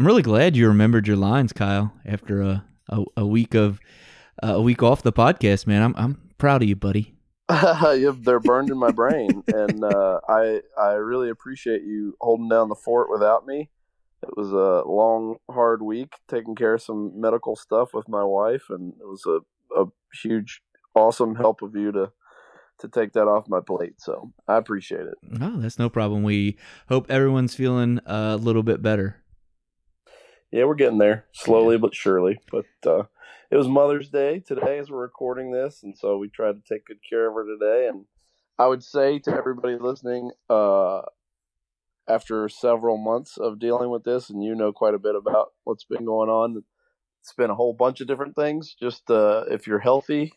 I'm really glad you remembered your lines, Kyle, after a, a, a week of uh, a week off the podcast, man. I'm I'm proud of you, buddy. they're burned in my brain, and uh, I I really appreciate you holding down the fort without me. It was a long, hard week taking care of some medical stuff with my wife, and it was a, a huge, awesome help of you to to take that off my plate. So I appreciate it. Oh, that's no problem. We hope everyone's feeling a little bit better. Yeah, we're getting there slowly but surely. But uh, it was Mother's Day today as we're recording this, and so we tried to take good care of her today. And I would say to everybody listening, uh, after several months of dealing with this, and you know quite a bit about what's been going on, it's been a whole bunch of different things. Just uh, if you're healthy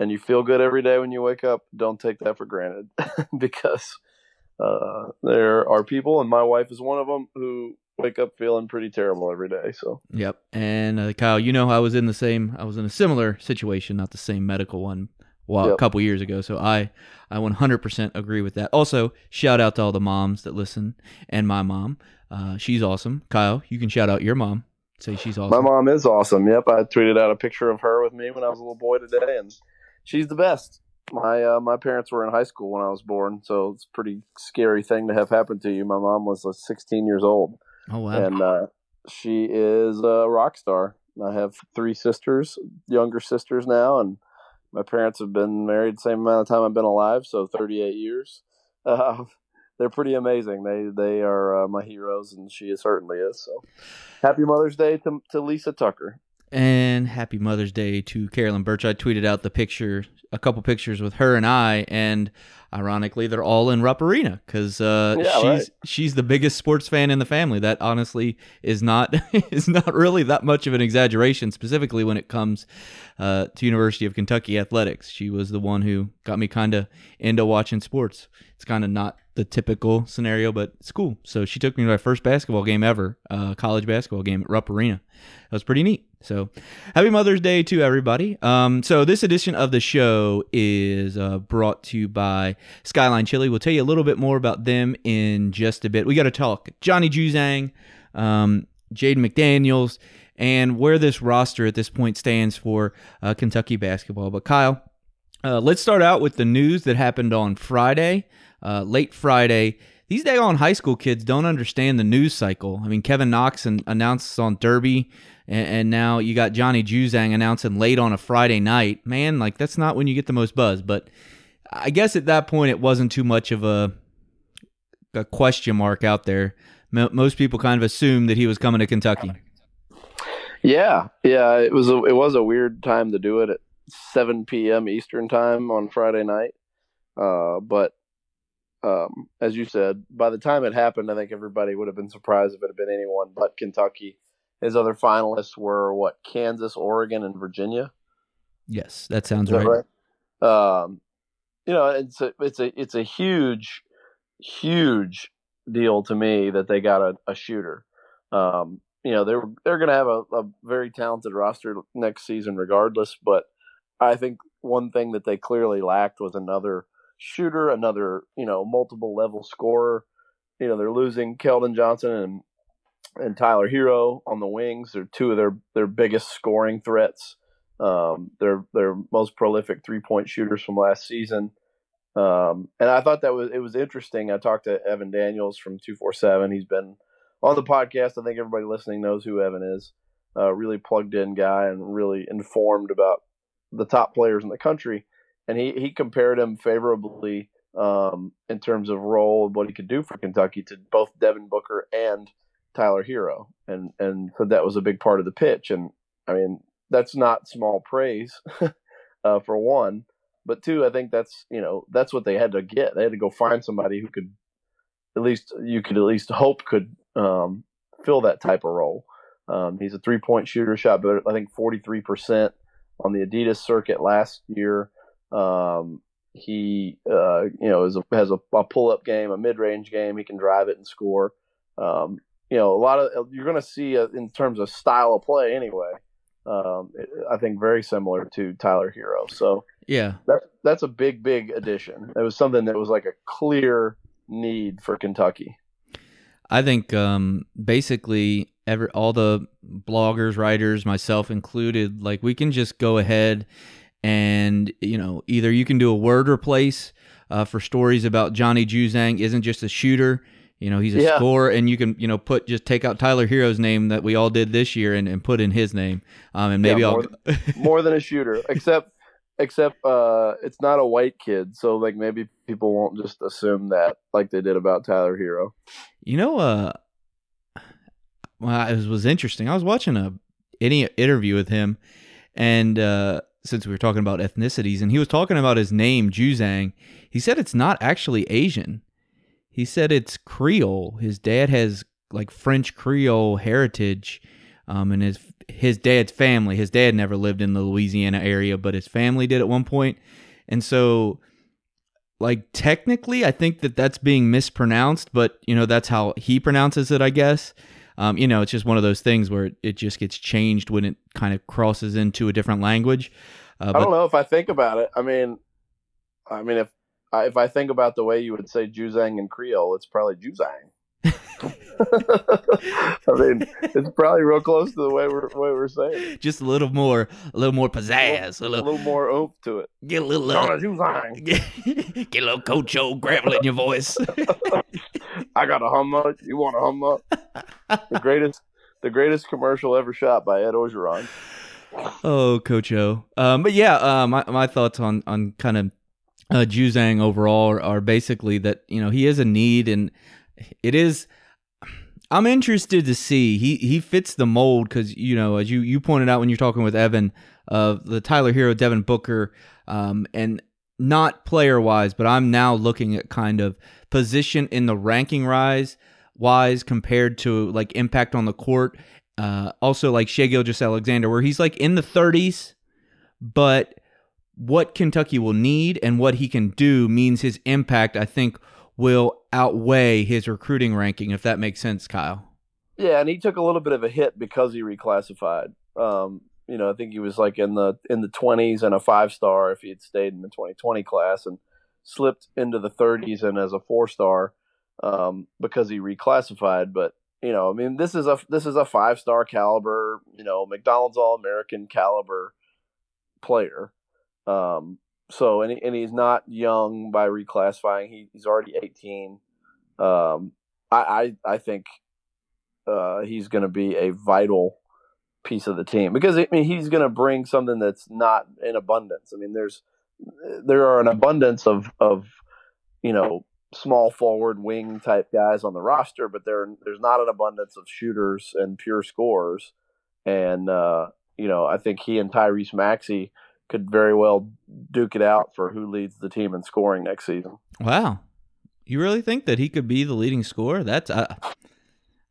and you feel good every day when you wake up, don't take that for granted because uh, there are people, and my wife is one of them, who wake up feeling pretty terrible every day. So Yep. And uh, Kyle, you know, I was in the same, I was in a similar situation, not the same medical one, well, a couple years ago. So I, I 100% agree with that. Also, shout out to all the moms that listen and my mom. Uh, she's awesome. Kyle, you can shout out your mom. Say she's awesome. my mom is awesome. Yep, I tweeted out a picture of her with me when I was a little boy today, and she's the best. My uh, my parents were in high school when I was born, so it's a pretty scary thing to have happen to you. My mom was uh, 16 years old, Oh wow. and uh, she is a rock star. I have three sisters, younger sisters now, and my parents have been married the same amount of time I've been alive, so 38 years. Uh, they're pretty amazing. They they are uh, my heroes, and she certainly is. So, happy Mother's Day to to Lisa Tucker. And happy Mother's Day to Carolyn Burch. I tweeted out the picture, a couple pictures with her and I, and ironically, they're all in Rupp Arena because uh, Yeah, she's right. she's the biggest sports fan in the family. That honestly is not is not really that much of an exaggeration, specifically when it comes uh, to University of Kentucky athletics. She was the one who got me kind of into watching sports. It's kind of not the typical scenario, but it's cool. So she took me to my first basketball game ever, uh, college basketball game at Rupp Arena. That was pretty neat. So happy Mother's Day to everybody. Um, so this edition of the show is uh, brought to you by Skyline Chili. We'll tell you a little bit more about them in just a bit. We got to talk Johnny Juzang, um, Jaden McDaniels, and where this roster at this point stands for uh, Kentucky basketball. But Kyle, uh, let's start out with the news that happened on Friday, uh, late Friday. These daggone high school kids don't understand the news cycle. I mean, Kevin Knox an- announced on Derby, and, and now you got Johnny Juzang announcing late on a Friday night. Man, like that's not when you get the most buzz. But I guess at that point, it wasn't too much of a, a question mark out there. Mo- Most people kind of assumed that he was coming to Kentucky. Yeah, yeah, it was a it was a weird time to do it 7 p.m. Eastern time on Friday night. Uh, but um, as you said, by the time it happened, I think everybody would have been surprised if it had been anyone but Kentucky. His other finalists were what Kansas, Oregon, and Virginia. Yes, that sounds that right. right? Um, you know, it's a it's a it's a huge, huge deal to me that they got a, a shooter. Um, you know, they're they're going to have a, a very talented roster next season, regardless. But I think one thing that they clearly lacked was another shooter, another you know multiple level scorer. You know, they're losing Keldon Johnson and and Tyler Herro on the wings. They're two of their their biggest scoring threats. Um, they're they're most prolific three point shooters from last season. Um, and I thought that was it was interesting. I talked to Evan Daniels from two four seven. He's been on the podcast. I think everybody listening knows who Evan is. Uh, really plugged in guy and really informed about the top players in the country. And he he compared him favorably um, in terms of role and what he could do for Kentucky to both Devin Booker and Tyler Herro, and and said that was a big part of the pitch. And I mean, that's not small praise uh, for one, but two, I think that's you know that's what they had to get. They had to go find somebody who could at least you could at least hope could um, fill that type of role. Um, he's a three point shooter, shot but I think 43% on the Adidas circuit last year. Um, he, uh, you know, a, has a, a pull up game, a mid range game. He can drive it and score. Um, you know, a lot of you're going to see uh, in terms of style of play anyway. Um, I think very similar to Tyler Herro. So yeah, that's that's a big, big addition. It was something that was like a clear need for Kentucky. I think um, basically every all the bloggers, writers, myself included, like we can just go ahead and you know either you can do a word replace uh, for stories about Johnny Juzang isn't just a shooter. You know, he's a yeah. scorer, and you can, you know, put just take out Tyler Herro's name that we all did this year and, and put in his name. Um, and maybe yeah, more, I'll more than a shooter, except except uh, it's not a white kid, so like maybe people won't just assume that like they did about Tyler Herro. You know, uh, well, it was, was interesting. I was watching a any interview with him, and uh, since we were talking about ethnicities, and he was talking about his name Juzang, he said it's not actually Asian. He said it's Creole. His dad has like French Creole heritage, um, and his his dad's family. His dad never lived in the Louisiana area, but his family did at one point. and so like technically, I think that that's being mispronounced, but you know that's how he pronounces it, I guess. Um, you know, it's just one of those things where it, it just gets changed when it kind of crosses into a different language. Uh, I don't know if I think about it. I mean, I mean, if if I think about the way you would say Juzang in Creole, it's probably Juzang. I mean, it's probably real close to the way we're way we're saying. Just a little more, a little more pizzazz, a little, a little more oomph to it. Get a little, uh, get, get a little Coach O gravel in your voice. I got a hummer. You want a hummer? the greatest, the greatest commercial ever shot by Ed Orgeron. Oh, Coach O. Um, but yeah, uh, my my thoughts on on kind of uh, Juzang overall are, are basically that you know he is a need and it is. I'm interested to see he he fits the mold because you know as you you pointed out when you're talking with Evan of the Tyler Herro, Devin Booker um, and not player wise, but I'm now looking at kind of position in the ranking rise wise compared to like impact on the court. Uh, also like Shai Gilgeous-Alexander, where he's like in the 30s, but what Kentucky will need and what he can do means his impact, I think, will outweigh his recruiting ranking, if that makes sense, Kyle. Yeah, and he took a little bit of a hit because he reclassified. Um, you know, I think he was like in the in the twenties and a five star if he had stayed in the twenty twenty class and slipped into the thirties and as a four star um, because he reclassified. But you know, I mean, this is a this is a five star caliber, you know, McDonald's All American caliber player. Um, so and, and he's not young by reclassifying. He, he's already 18. Um, I, I, I think uh, he's going to be a vital piece of the team because I mean he's going to bring something that's not in abundance. I mean there's there are an abundance of of you know small forward wing type guys on the roster, but there there's not an abundance of shooters and pure scorers. And uh, you know I think he and Tyrese Maxey could very well duke it out for who leads the team in scoring next season. Wow, you really think that he could be the leading scorer? That's, uh,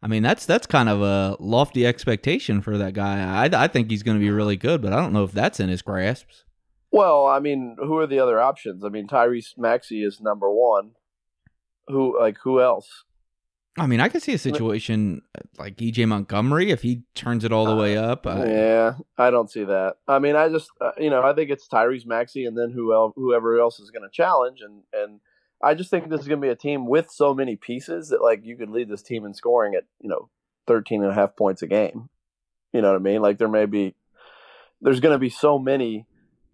I mean, that's that's kind of a lofty expectation for that guy. I, I think he's going to be really good, but I don't know if that's in his grasps. Well, I mean, who are the other options? I mean, Tyrese Maxey is number one. Who like who else? I mean, I could see a situation like EJ Montgomery if he turns it all the way uh, up. I... Yeah, I don't see that. I mean, I just uh, you know I think it's Tyrese Maxey and then who else, whoever else is going to challenge, and and I just think this is going to be a team with so many pieces that like you could lead this team in scoring at you know 13 and a half points a game. You know what I mean? Like there may be there's going to be so many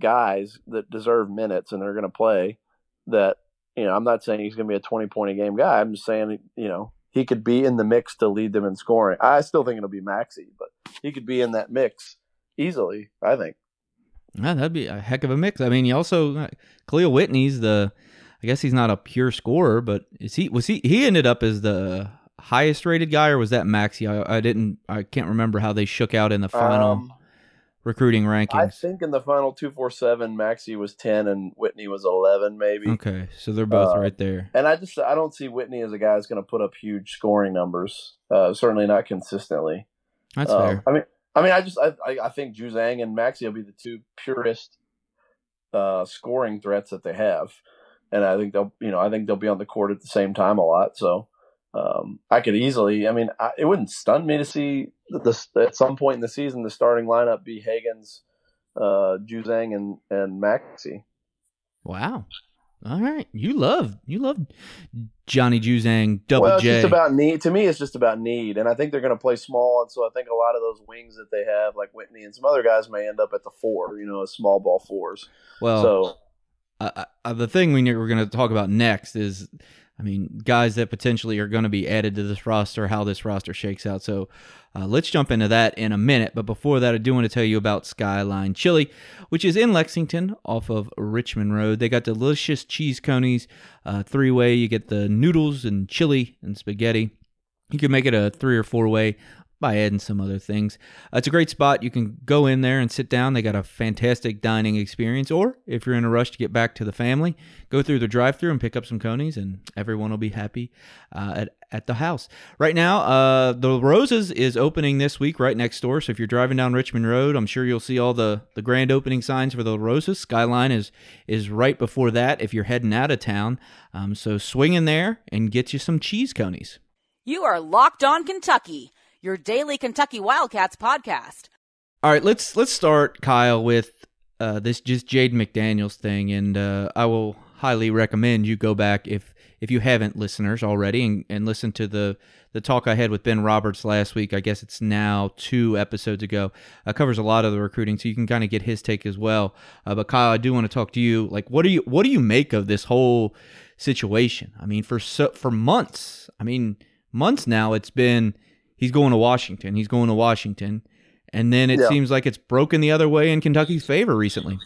guys that deserve minutes and they're going to play that you know I'm not saying he's going to be a 20 point a game guy. I'm just saying you know he could be in the mix to lead them in scoring. I still think it'll be Maxey, but he could be in that mix easily. I think. Yeah, that'd be a heck of a mix. I mean, he also uh, Kahlil Whitney's the. I guess he's not a pure scorer, but is he? Was he? He ended up as the highest rated guy, or was that Maxey? I, I didn't. I can't remember how they shook out in the final. Um, recruiting rankings? I think in the final two four seven, Maxey was ten and Whitney was eleven, maybe. Okay, so they're both uh, right there. And I just I don't see Whitney as a guy that's going to put up huge scoring numbers. Uh, certainly not consistently. That's um, fair. I mean, I mean, I just I I think Juzang and Maxey will be the two purest uh, scoring threats that they have, and I think they'll you know I think they'll be on the court at the same time a lot. So um, I could easily. I mean, I, it wouldn't stun me to see this at some point in the season the starting lineup be Hagans, uh, Juzang, and and Maxey. Wow. All right, you love you love Johnny Juzang double well, it's J. just about need. To me, it's just about need, and I think they're going to play small, and so I think a lot of those wings that they have, like Whitney and some other guys, may end up at the four. You know, as small ball fours. Well, so uh, uh, the thing we we're going to talk about next is I mean, guys that potentially are going to be added to this roster, how this roster shakes out. So uh, let's jump into that in a minute. But before that, I do want to tell you about Skyline Chili, which is in Lexington off of Richmond Road. They got delicious cheese conies, uh, three way. You get the noodles and chili and spaghetti. You can make it a three or four way by adding some other things. Uh, it's a great spot. You can go in there and sit down. They got a fantastic dining experience. Or if you're in a rush to get back to the family, go through the drive through and pick up some conies, and everyone will be happy uh, at, at the house. Right now, uh, the Roses is opening this week right next door. So if you're driving down Richmond Road, I'm sure you'll see all the, the grand opening signs for the Roses. Skyline is, is right before that if you're heading out of town. Um, so swing in there and get you some cheese conies. You are locked on Kentucky your daily Kentucky Wildcats podcast. All right, let's let's start, Kyle, with uh, this just Jaden McDaniels thing, and uh, I will highly recommend you go back if if you haven't, listeners, already, and, and listen to the the talk I had with Ben Roberts last week. I guess it's now two episodes ago. Uh, covers a lot of the recruiting, so you can kind of get his take as well. Uh, but Kyle, I do want to talk to you. Like, what do you what do you make of this whole situation? I mean, for so for months, I mean, months now, it's been he's going to Washington. He's going to Washington. And then it yeah. seems like it's broken the other way in Kentucky's favor recently.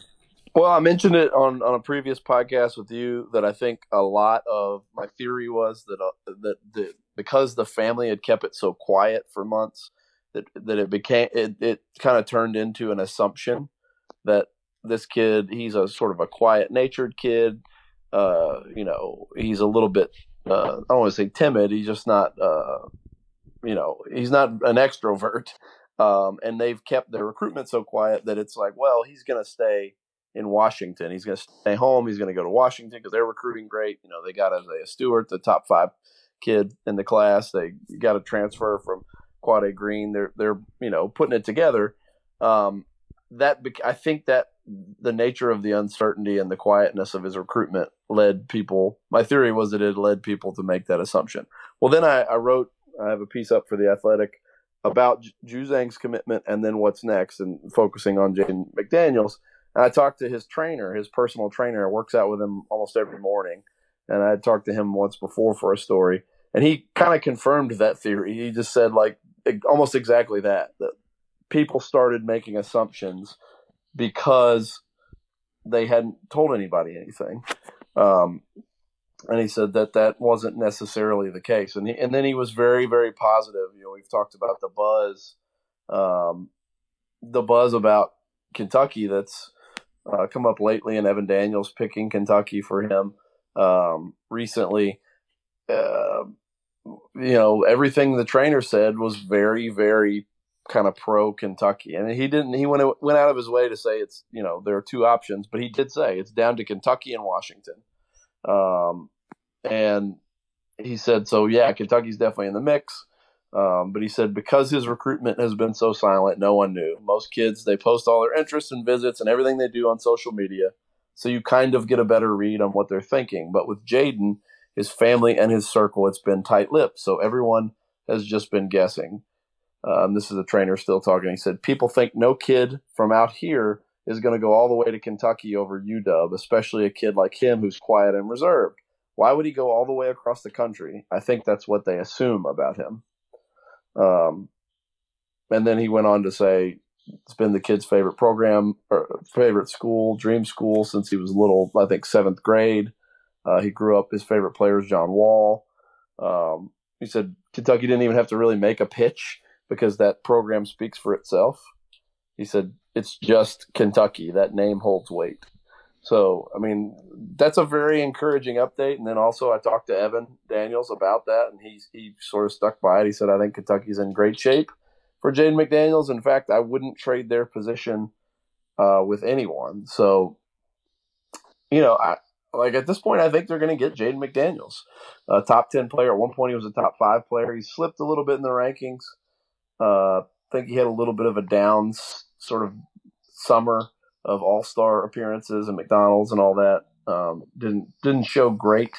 Well, I mentioned it on, on a previous podcast with you that I think a lot of my theory was that uh, that the, because the family had kept it so quiet for months that that it became it, it kind of turned into an assumption that this kid he's a sort of a quiet natured kid uh, you know he's a little bit uh, I don't want to say timid he's just not uh, you know, he's not an extrovert. Um, and they've kept their recruitment so quiet that it's like, well, he's going to stay in Washington. He's going to stay home. He's going to go to Washington because they're recruiting great. You know, they got Isaiah Stewart, the top five kid in the class. They got a transfer from Quade Green. They're they're you know putting it together. Um, that I think that the nature of the uncertainty and the quietness of his recruitment led people. My theory was that it led people to make that assumption. Well, then I, I wrote I have a piece up for the Athletic about Juzang's commitment and then what's next, and focusing on Jaden McDaniels. And I talked to his trainer, his personal trainer, works out with him almost every morning. And I had talked to him once before for a story, and he kind of confirmed that theory. He just said like almost exactly that that people started making assumptions because they hadn't told anybody anything. Um, and he said that that wasn't necessarily the case. And he, and then he was very very positive. You know, we've talked about the buzz, um, the buzz about Kentucky that's uh, come up lately, and Evan Daniels picking Kentucky for him um, recently. Uh, you know, everything the trainer said was very very kind of pro Kentucky, and he didn't. He went went out of his way to say it's you know there are two options, but he did say it's down to Kentucky and Washington. Um, and he said, so yeah, Kentucky's definitely in the mix. Um, but he said because his recruitment has been so silent, no one knew. Most kids they post all their interests and visits and everything they do on social media, so you kind of get a better read on what they're thinking. But with Jaden, his family and his circle, it's been tight-lipped, so everyone has just been guessing. Um, this is a trainer still talking. He said people think no kid from out here is going to go all the way to Kentucky over UW, especially a kid like him who's quiet and reserved. Why would he go all the way across the country? I think that's what they assume about him. Um, and then he went on to say it's been the kid's favorite program or favorite school, dream school since he was little. I think seventh grade. Uh, he grew up. His favorite player is John Wall. Um, he said Kentucky didn't even have to really make a pitch because that program speaks for itself. He said it's just Kentucky. That name holds weight. So, I mean, that's a very encouraging update. And then also, I talked to Evan Daniels about that, and he he sort of stuck by it. He said, "I think Kentucky's in great shape, for Jaden McDaniels. In fact, I wouldn't trade their position uh, with anyone. So, you know, I like at this point, I think they're going to get Jaden McDaniels, a top ten player. At one point, he was a top five player. He slipped a little bit in the rankings. Uh, I think he had a little bit of a down sort of summer of All Star appearances and McDonald's and all that. Um, didn't didn't show great.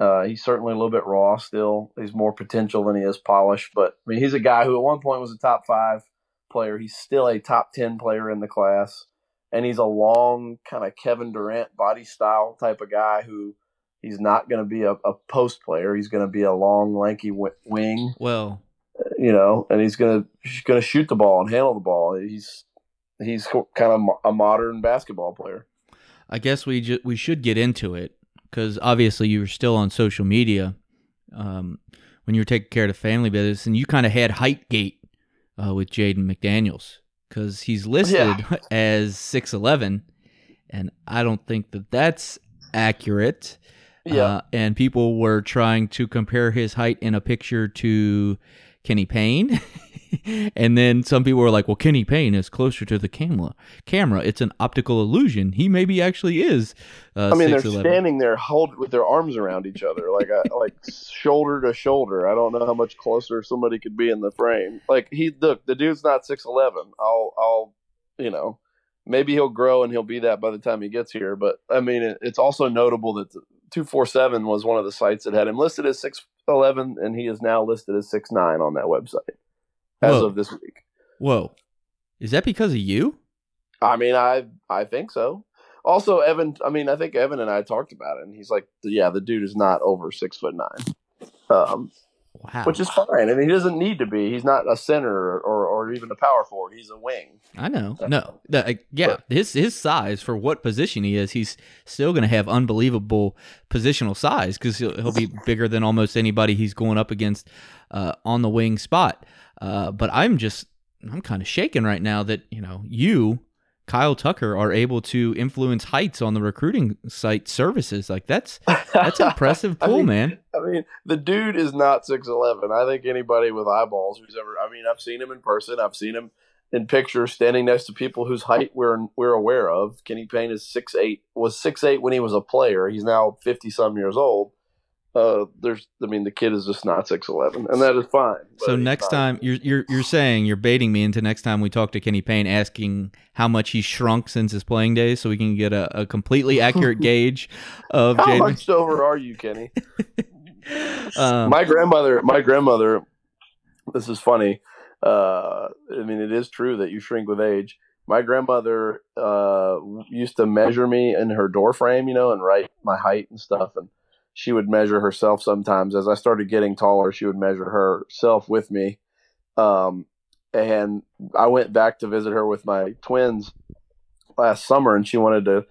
Uh, he's certainly a little bit raw still. He's more potential than he is polish. But I mean, he's a guy who at one point was a top five player. He's still a top ten player in the class, and he's a long kind of Kevin Durant body style type of guy who he's not going to be a, a, post player. He's going to be a long, lanky w- wing. Well, you know, and he's going to he's to shoot the ball and handle the ball. He's he's kind of a modern basketball player. I guess we ju- we should get into it because obviously you were still on social media um, when you were taking care of the family business, and you kind of had height gate uh, with Jaden McDaniels because he's listed yeah. as six eleven, and I don't think that that's accurate. Yeah, uh, and people were trying to compare his height in a picture to Kenny Payne. and then some people were like, "Well, Kenny Payne is closer to the camera. Camera, it's an optical illusion. He maybe actually is." Uh, I mean, they're standing there, hold with their arms around each other, like a, like shoulder to shoulder. I don't know how much closer somebody could be in the frame. Like he, look, the dude's not six eleven. I'll, I'll, you know, maybe he'll grow and he'll be that by the time he gets here. But I mean, it, it's also notable that two four seven was one of the sites that had him listed as six eleven, and he is now listed as six nine on that website as Whoa. of this week. Whoa, is that because of you? I mean, I I think so. Also, Evan. I mean, I think Evan and I talked about it, and he's like, "Yeah, the dude is not over six foot nine. Um, wow. Which is fine. I mean, he doesn't need to be. He's not a center or, or even a power forward. He's a wing. I know. No. The, yeah. But, his his size for what position he is, he's still going to have unbelievable positional size because he'll, he'll be bigger than almost anybody he's going up against uh, on the wing spot. Uh, but I'm just I'm kind of shaken right now that you know you Kyle Tucker are able to influence heights on the recruiting site services. Like that's that's impressive pull, I mean, man. I mean, the dude is not six eleven. I think anybody with eyeballs who's ever I mean, I've seen him in person. I've seen him in pictures standing next to people whose height we're we're aware of. Kenny Payne is six eight was six eight when he was a player. He's now fifty some years old uh, there's, I mean, the kid is just not six eleven, and that is fine. So next time you're you're you're saying you're baiting me into next time we talk to Kenny Payne, asking how much he's shrunk since his playing days, so we can get a, a completely accurate gauge of how Jaden. much over are you, Kenny? um, my grandmother, my grandmother. This is funny. Uh, I mean, it is true that you shrink with age. My grandmother uh, used to measure me in her door frame, you know, and write my height and stuff, and she would measure herself sometimes. As I started getting taller, she would measure herself with me. Um, and I went back to visit her with my twins last summer, and she wanted to.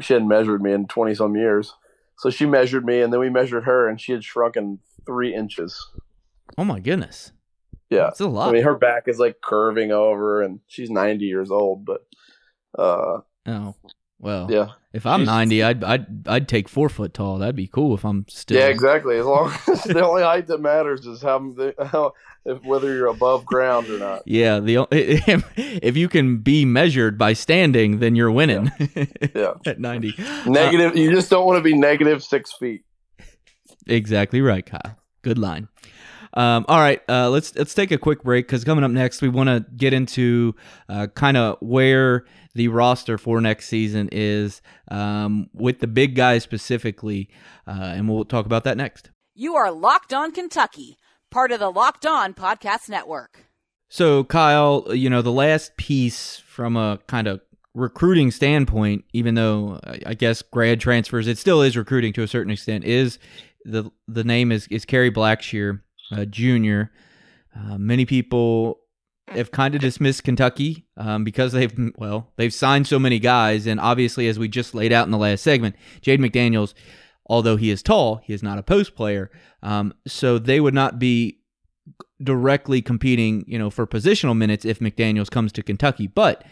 She hadn't measured me in twenty some years, so she measured me, and then we measured her, and she had shrunken three inches. Oh my goodness! Yeah, it's a lot. I mean, her back is like curving over, and she's ninety years old, but uh, oh, well, yeah. If I'm 90, I'd I'd I'd take four foot tall. That'd be cool. If I'm still. Yeah, exactly. As long as the only height that matters is how, how if, whether you're above ground or not. Yeah, the if you can be measured by standing, then you're winning. Yeah. yeah. At 90. Negative. Uh, you just don't want to be negative six feet. Exactly right, Kyle. Good line. Um, all right, uh, let's let's take a quick break because coming up next, we want to get into uh, kind of where the roster for next season is um, with the big guys specifically, uh, and we'll talk about that next. You are Locked On Kentucky, part of the Locked On Podcast Network. So, Kyle, you know the last piece from a kind of recruiting standpoint, even though I guess grad transfers, it still is recruiting to a certain extent. Is the the name is is Kerry Blackshear uh, Jr. Uh, many people have kind of dismissed Kentucky um, because they've well they've signed so many guys, and obviously, as we just laid out in the last segment, Jade McDaniels, although he is tall, he is not a post player, um, so they would not be directly competing, you know, for positional minutes if McDaniels comes to Kentucky. But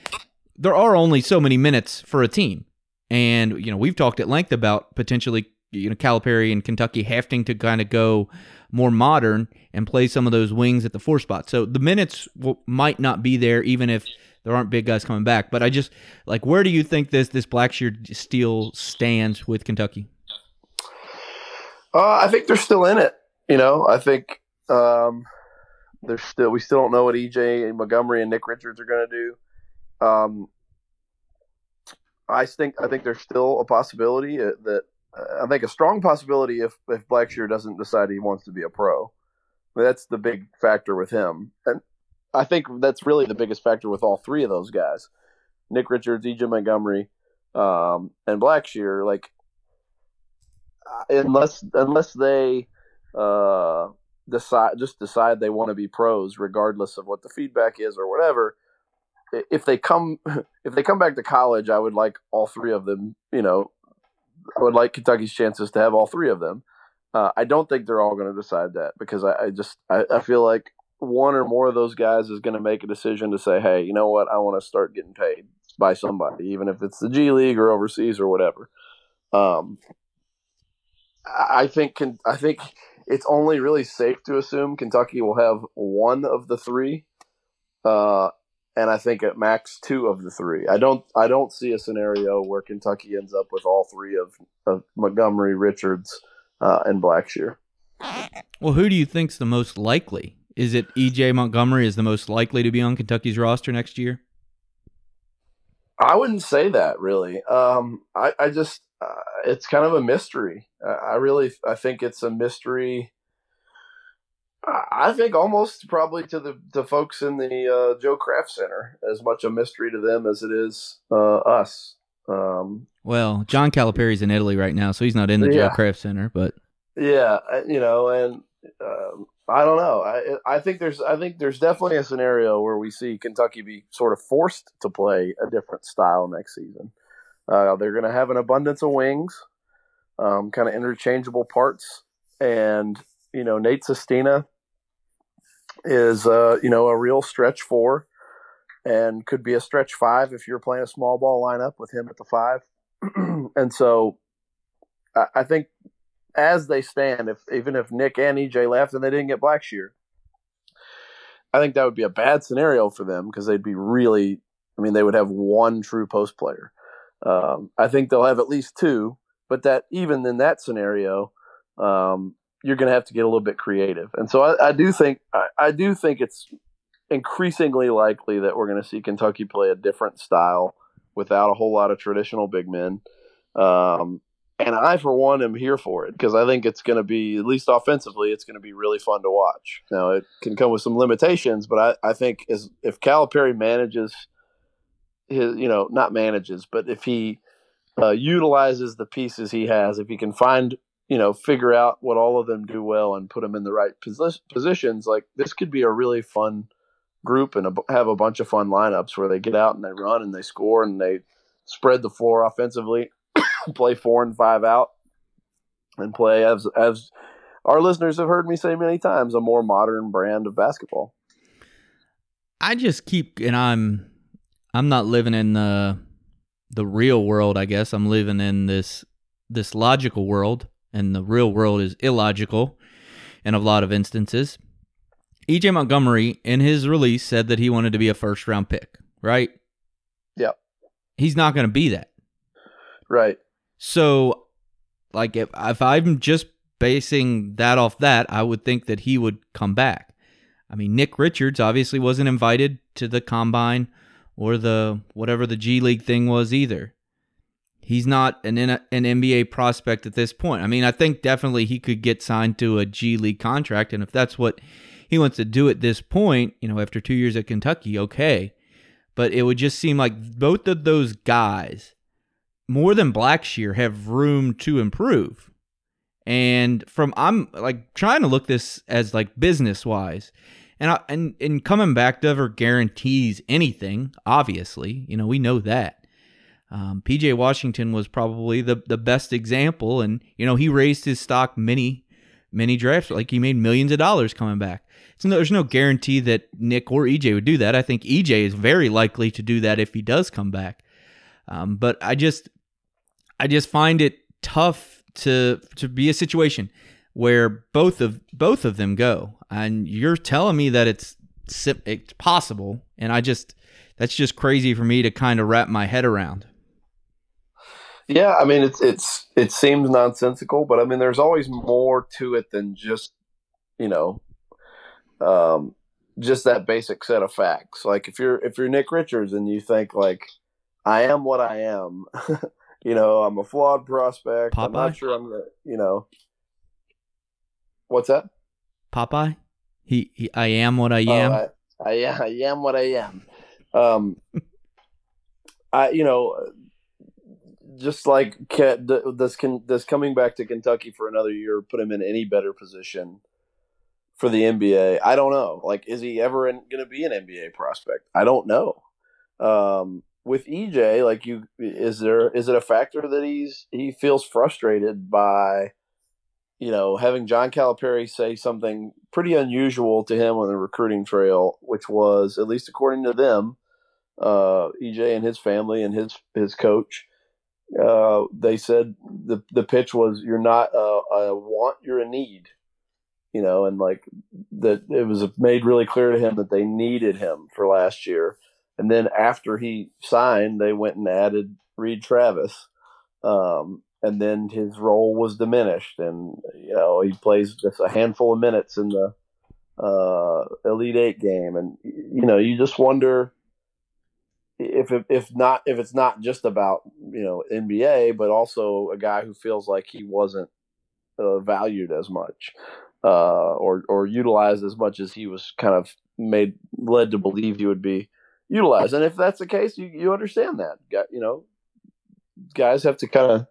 there are only so many minutes for a team, and you know we've talked at length about potentially you know Calipari and Kentucky having to kind of go more modern and play some of those wings at the four spot. So the minutes will, might not be there even if there aren't big guys coming back. But I just like where do you think this this Blackshear Steel stands with Kentucky? Uh, I think they're still in it. You know, I think um, they're still. We still don't know what EJ and Montgomery and Nick Richards are going to do. Um, I think I think there's still a possibility uh, that I think a strong possibility if if Blackshear doesn't decide he wants to be a pro. That's the big factor with him, and I think that's really the biggest factor with all three of those guys: Nick Richards, EJ Montgomery, um, and Blackshear. Like, uh, unless unless they uh, decide just decide they want to be pros, regardless of what the feedback is or whatever. If they come if they come back to college, I would like all three of them. You know, I would like Kentucky's chances to have all three of them. Uh, I don't think they're all going to decide that because I, I just I, I, feel like one or more of those guys is going to make a decision to say, hey, you know what, I want to start getting paid by somebody, even if it's the G League or overseas or whatever. Um, I think can I think it's only really safe to assume Kentucky will have one of the three, uh, and I think at max two of the three. I don't I don't see a scenario where Kentucky ends up with all three of, of Montgomery, Richards, uh, and Blackshear. Well, who do you think's the most likely? Is it EJ Montgomery is the most likely to be on Kentucky's roster next year? I wouldn't say that really. Um, I, I just uh, it's kind of a mystery. Uh, I really I think it's a mystery. I think almost probably to the the folks in the uh, Joe Craft Center as much a mystery to them as it is uh, us. Um, well, John Calipari's in Italy right now, so he's not in the yeah. Joe Craft Center, but yeah, uh, you know, and um, I don't know. I I think there's I think there's definitely a scenario where we see Kentucky be sort of forced to play a different style next season. Uh, they're going to have an abundance of wings, um, kind of interchangeable parts, and you know Nate Sestina is uh, you know a real stretch four, and could be a stretch five if you're playing a small ball lineup with him at the five, and so I, I think as they stand, if even if Nick and EJ left and they didn't get Blackshear, I think that would be a bad scenario for them because they'd be really. I mean, they would have one true post player. Um, I think they'll have at least two, but that even in that scenario, um, you're going to have to get a little bit creative. And so I, I do think I, I, do think it's increasingly likely that we're going to see Kentucky play a different style without a whole lot of traditional big men. Um, and I, for one, am here for it because I think it's going to be, at least offensively, it's going to be really fun to watch. Now, it can come with some limitations, but I, I think as, if Calipari manages – his you know not manages, but if he uh, utilizes the pieces he has, if he can find you know figure out what all of them do well and put them in the right posi- positions, like this could be a really fun group and a, have a bunch of fun lineups where they get out and they run and they score and they spread the floor offensively, play four and five out, and play as as our listeners have heard me say many times a more modern brand of basketball. I just keep and I'm I'm not living in the the real world, I guess. I'm living in this this logical world, and the real world is illogical in a lot of instances. EJ Montgomery in his release said that he wanted to be a first round pick, right? Yep. He's not going to be that. Right. So like if if I'm just basing that off that, I would think that he would come back. I mean, Nick Richards obviously wasn't invited to the combine or the whatever the G League thing was either. He's not an an NBA prospect at this point. I mean, I think definitely he could get signed to a G League contract, and if that's what he wants to do at this point, you know, after two years at Kentucky, okay. But it would just seem like both of those guys, more than Blackshear, have room to improve. And from I'm like trying to look this as like business wise. And I, and and coming back never guarantees anything. Obviously, you know we know that. Um, PJ Washington was probably the the best example, and you know he raised his stock many many drafts. Like he made millions of dollars coming back. So no, there's no guarantee that Nick or EJ would do that. I think EJ is very likely to do that if he does come back. Um, but I just I just find it tough to to be a situation where both of both of them go, and you're telling me that it's it's possible, and I just that's just crazy for me to kind of wrap my head around. Yeah, I mean it's it's it seems nonsensical, but I mean there's always more to it than just you know um, just that basic set of facts. Like if you're if you're Nick Richards and you think like I am what I am, you know I'm a flawed prospect. Popeye? I'm not sure I'm the you know what's that? Popeye, he, he I am what I Oh, am. I, I, I am what I am. Um, I you know just like this can this coming back to Kentucky for another year put him in any better position for the NBA. I don't know. Like, is he ever going to be an NBA prospect? I don't know. Um, with EJ, like you, is there is it a factor that he's he feels frustrated by, you know, having John Calipari say something pretty unusual to him on the recruiting trail, which was at least according to them, uh, EJ and his family and his his coach. Uh, they said the the pitch was you're not a, a want, you're a need you know, and like that it was made really clear to him that they needed him for last year. And then after he signed, they went and added Reid Travis. Um, and then his role was diminished, and you know he plays just a handful of minutes in the uh, Elite Eight game, and you know you just wonder if if not if it's not just about you know NBA, but also a guy who feels like he wasn't uh, valued as much uh, or or utilized as much as he was kind of made led to believe he would be utilized. And if that's the case, you, you understand that. You know, guys have to kind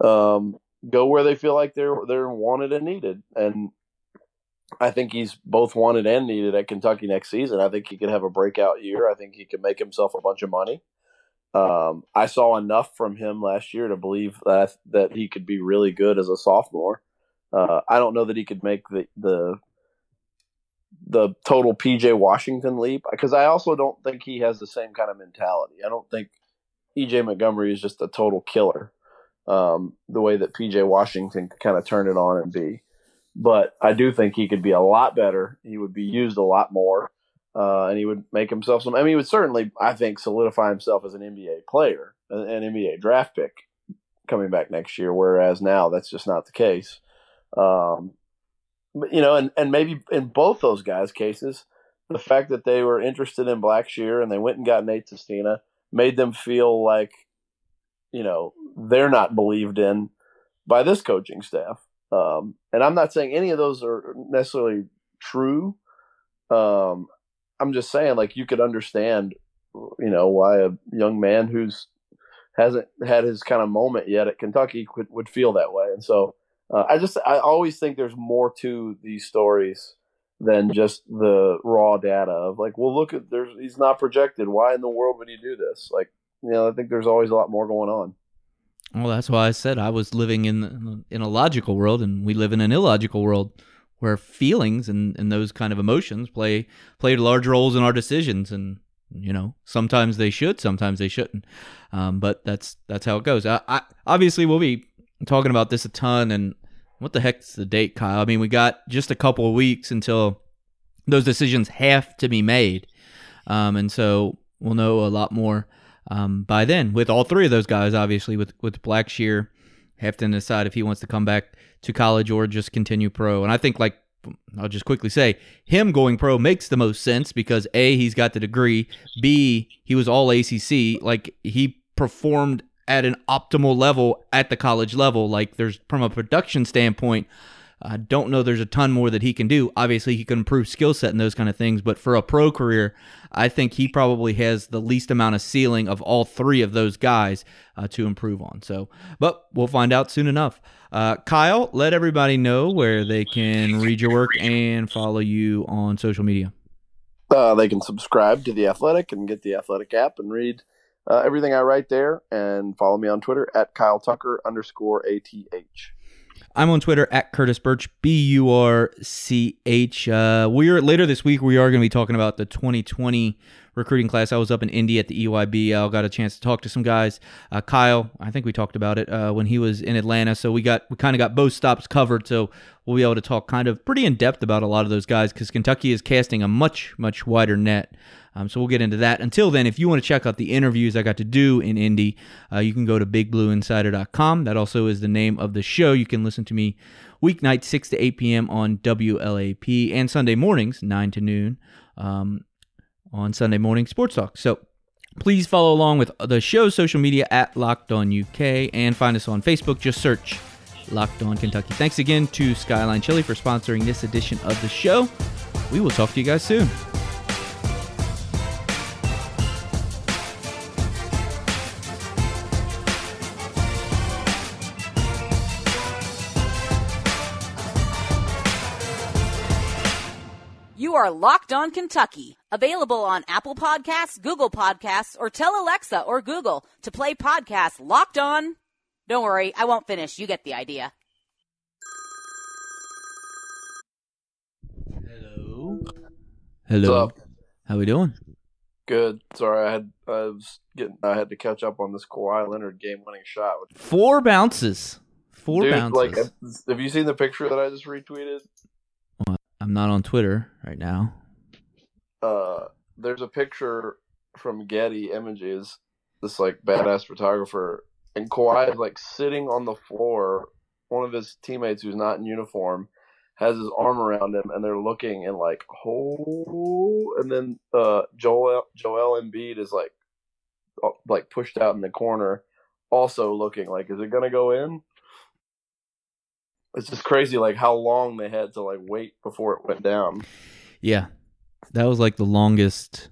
of um, go where they feel like they're they're wanted and needed. And I think he's both wanted and needed at Kentucky next season. I think he could have a breakout year. I think he could make himself a bunch of money. Um, I saw enough from him last year to believe that that he could be really good as a sophomore. Uh, I don't know that he could make the the the total PJ Washington leap because I also don't think he has the same kind of mentality. I don't think EJ Montgomery is just a total killer um, the way that PJ Washington kind of turn it on and be. But I do think he could be a lot better. He would be used a lot more, uh, and he would make himself some. I mean, he would certainly, I think, solidify himself as an NBA player, an, an NBA draft pick coming back next year. Whereas now that's just not the case. Um, but, you know, and, and maybe in both those guys' cases, the fact that they were interested in Blackshear and they went and got Nate Sestina made them feel like, you know, they're not believed in by this coaching staff. Um, and I'm not saying any of those are necessarily true. Um, I'm just saying, like, you could understand, you know, why a young man who's hasn't had his kind of moment yet at Kentucky would, would feel that way. And so, uh, I just I always think there's more to these stories than just the raw data of like, well, look at there's he's not projected. Why in the world would he do this? Like, you know, I think there's always a lot more going on. Well, that's why I said I was living in in a logical world, and we live in an illogical world where feelings and, and those kind of emotions play play large roles in our decisions. And you know, sometimes they should, sometimes they shouldn't. Um, but that's that's how it goes. I, I obviously we'll be talking about this a ton. And what the heck's the date, Kyle? I mean, we got just a couple of weeks until those decisions have to be made, um, and so we'll know a lot more um, by then with all three of those guys. Obviously, with with Blackshear, to decide if he wants to come back to college or just continue pro. And I think like I'll just quickly say him going pro makes the most sense because a he's got the degree, b he was all ACC, like he performed at an optimal level at the college level. Like there's from a production standpoint. I don't know there's a ton more that he can do. Obviously, he can improve skill set and those kind of things, but for a pro career, I think he probably has the least amount of ceiling of all three of those guys uh, to improve on. So, but we'll find out soon enough. Uh, Kyle, let everybody know where they can read your work and follow you on social media. Uh, they can subscribe to the Athletic and get the Athletic app and read uh, everything I write there, and follow me on Twitter at Kyle Tucker underscore ATH. I'm on Twitter at Curtis Burch, B U R C H. Uh, we're later this week. We are going to be talking about the 2020 recruiting class. I was up in Indy at the EYBL. I got a chance to talk to some guys. Uh, Kyle, I think we talked about it uh, when he was in Atlanta. So we got we kind of got both stops covered. So we'll be able to talk kind of pretty in depth about a lot of those guys because Kentucky is casting a much much wider net. Um, so we'll get into that. Until then, if you want to check out the interviews I got to do in Indy, uh, you can go to bigblueinsider.com. That also is the name of the show. You can listen to me weeknights 6 to 8 p.m. on WLAP and Sunday mornings 9 to noon um, on Sunday morning Sports Talk. So please follow along with the show's social media at Locked On UK and find us on Facebook. Just search Locked On Kentucky. Thanks again to Skyline Chili for sponsoring this edition of the show. We will talk to you guys soon. Are Locked On Kentucky, available on Apple Podcasts, Google Podcasts, or tell Alexa or Google to play podcast Locked On. Don't worry, I won't finish. You get the idea. Hello. Hello. What's up? How we doing? Good. Sorry, I had I was getting I had to catch up on this Kawhi Leonard game winning shot. Four bounces. Four dude, bounces. like, have you seen the picture that I just retweeted? I'm not on Twitter right now. Uh, there's a picture from Getty Images, this like badass photographer, and Kawhi is like sitting on the floor. One of his teammates who's not in uniform has his arm around him, and they're looking and like, oh, and then uh, Joel Joel Embiid is like, uh, like pushed out in the corner, also looking like, is it gonna go in? It's just crazy, like how long they had to like wait before it went down. Yeah. That was like the longest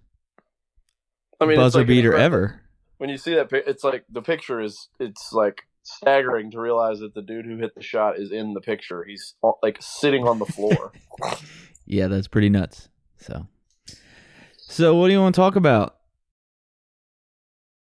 I mean, buzzer like- beater ever. when you see that, it's like the picture is it's like staggering to realize that the dude who hit the shot is in the picture. He's uh, like sitting on the floor. Yeah, that's pretty nuts. So So what do you want to talk about?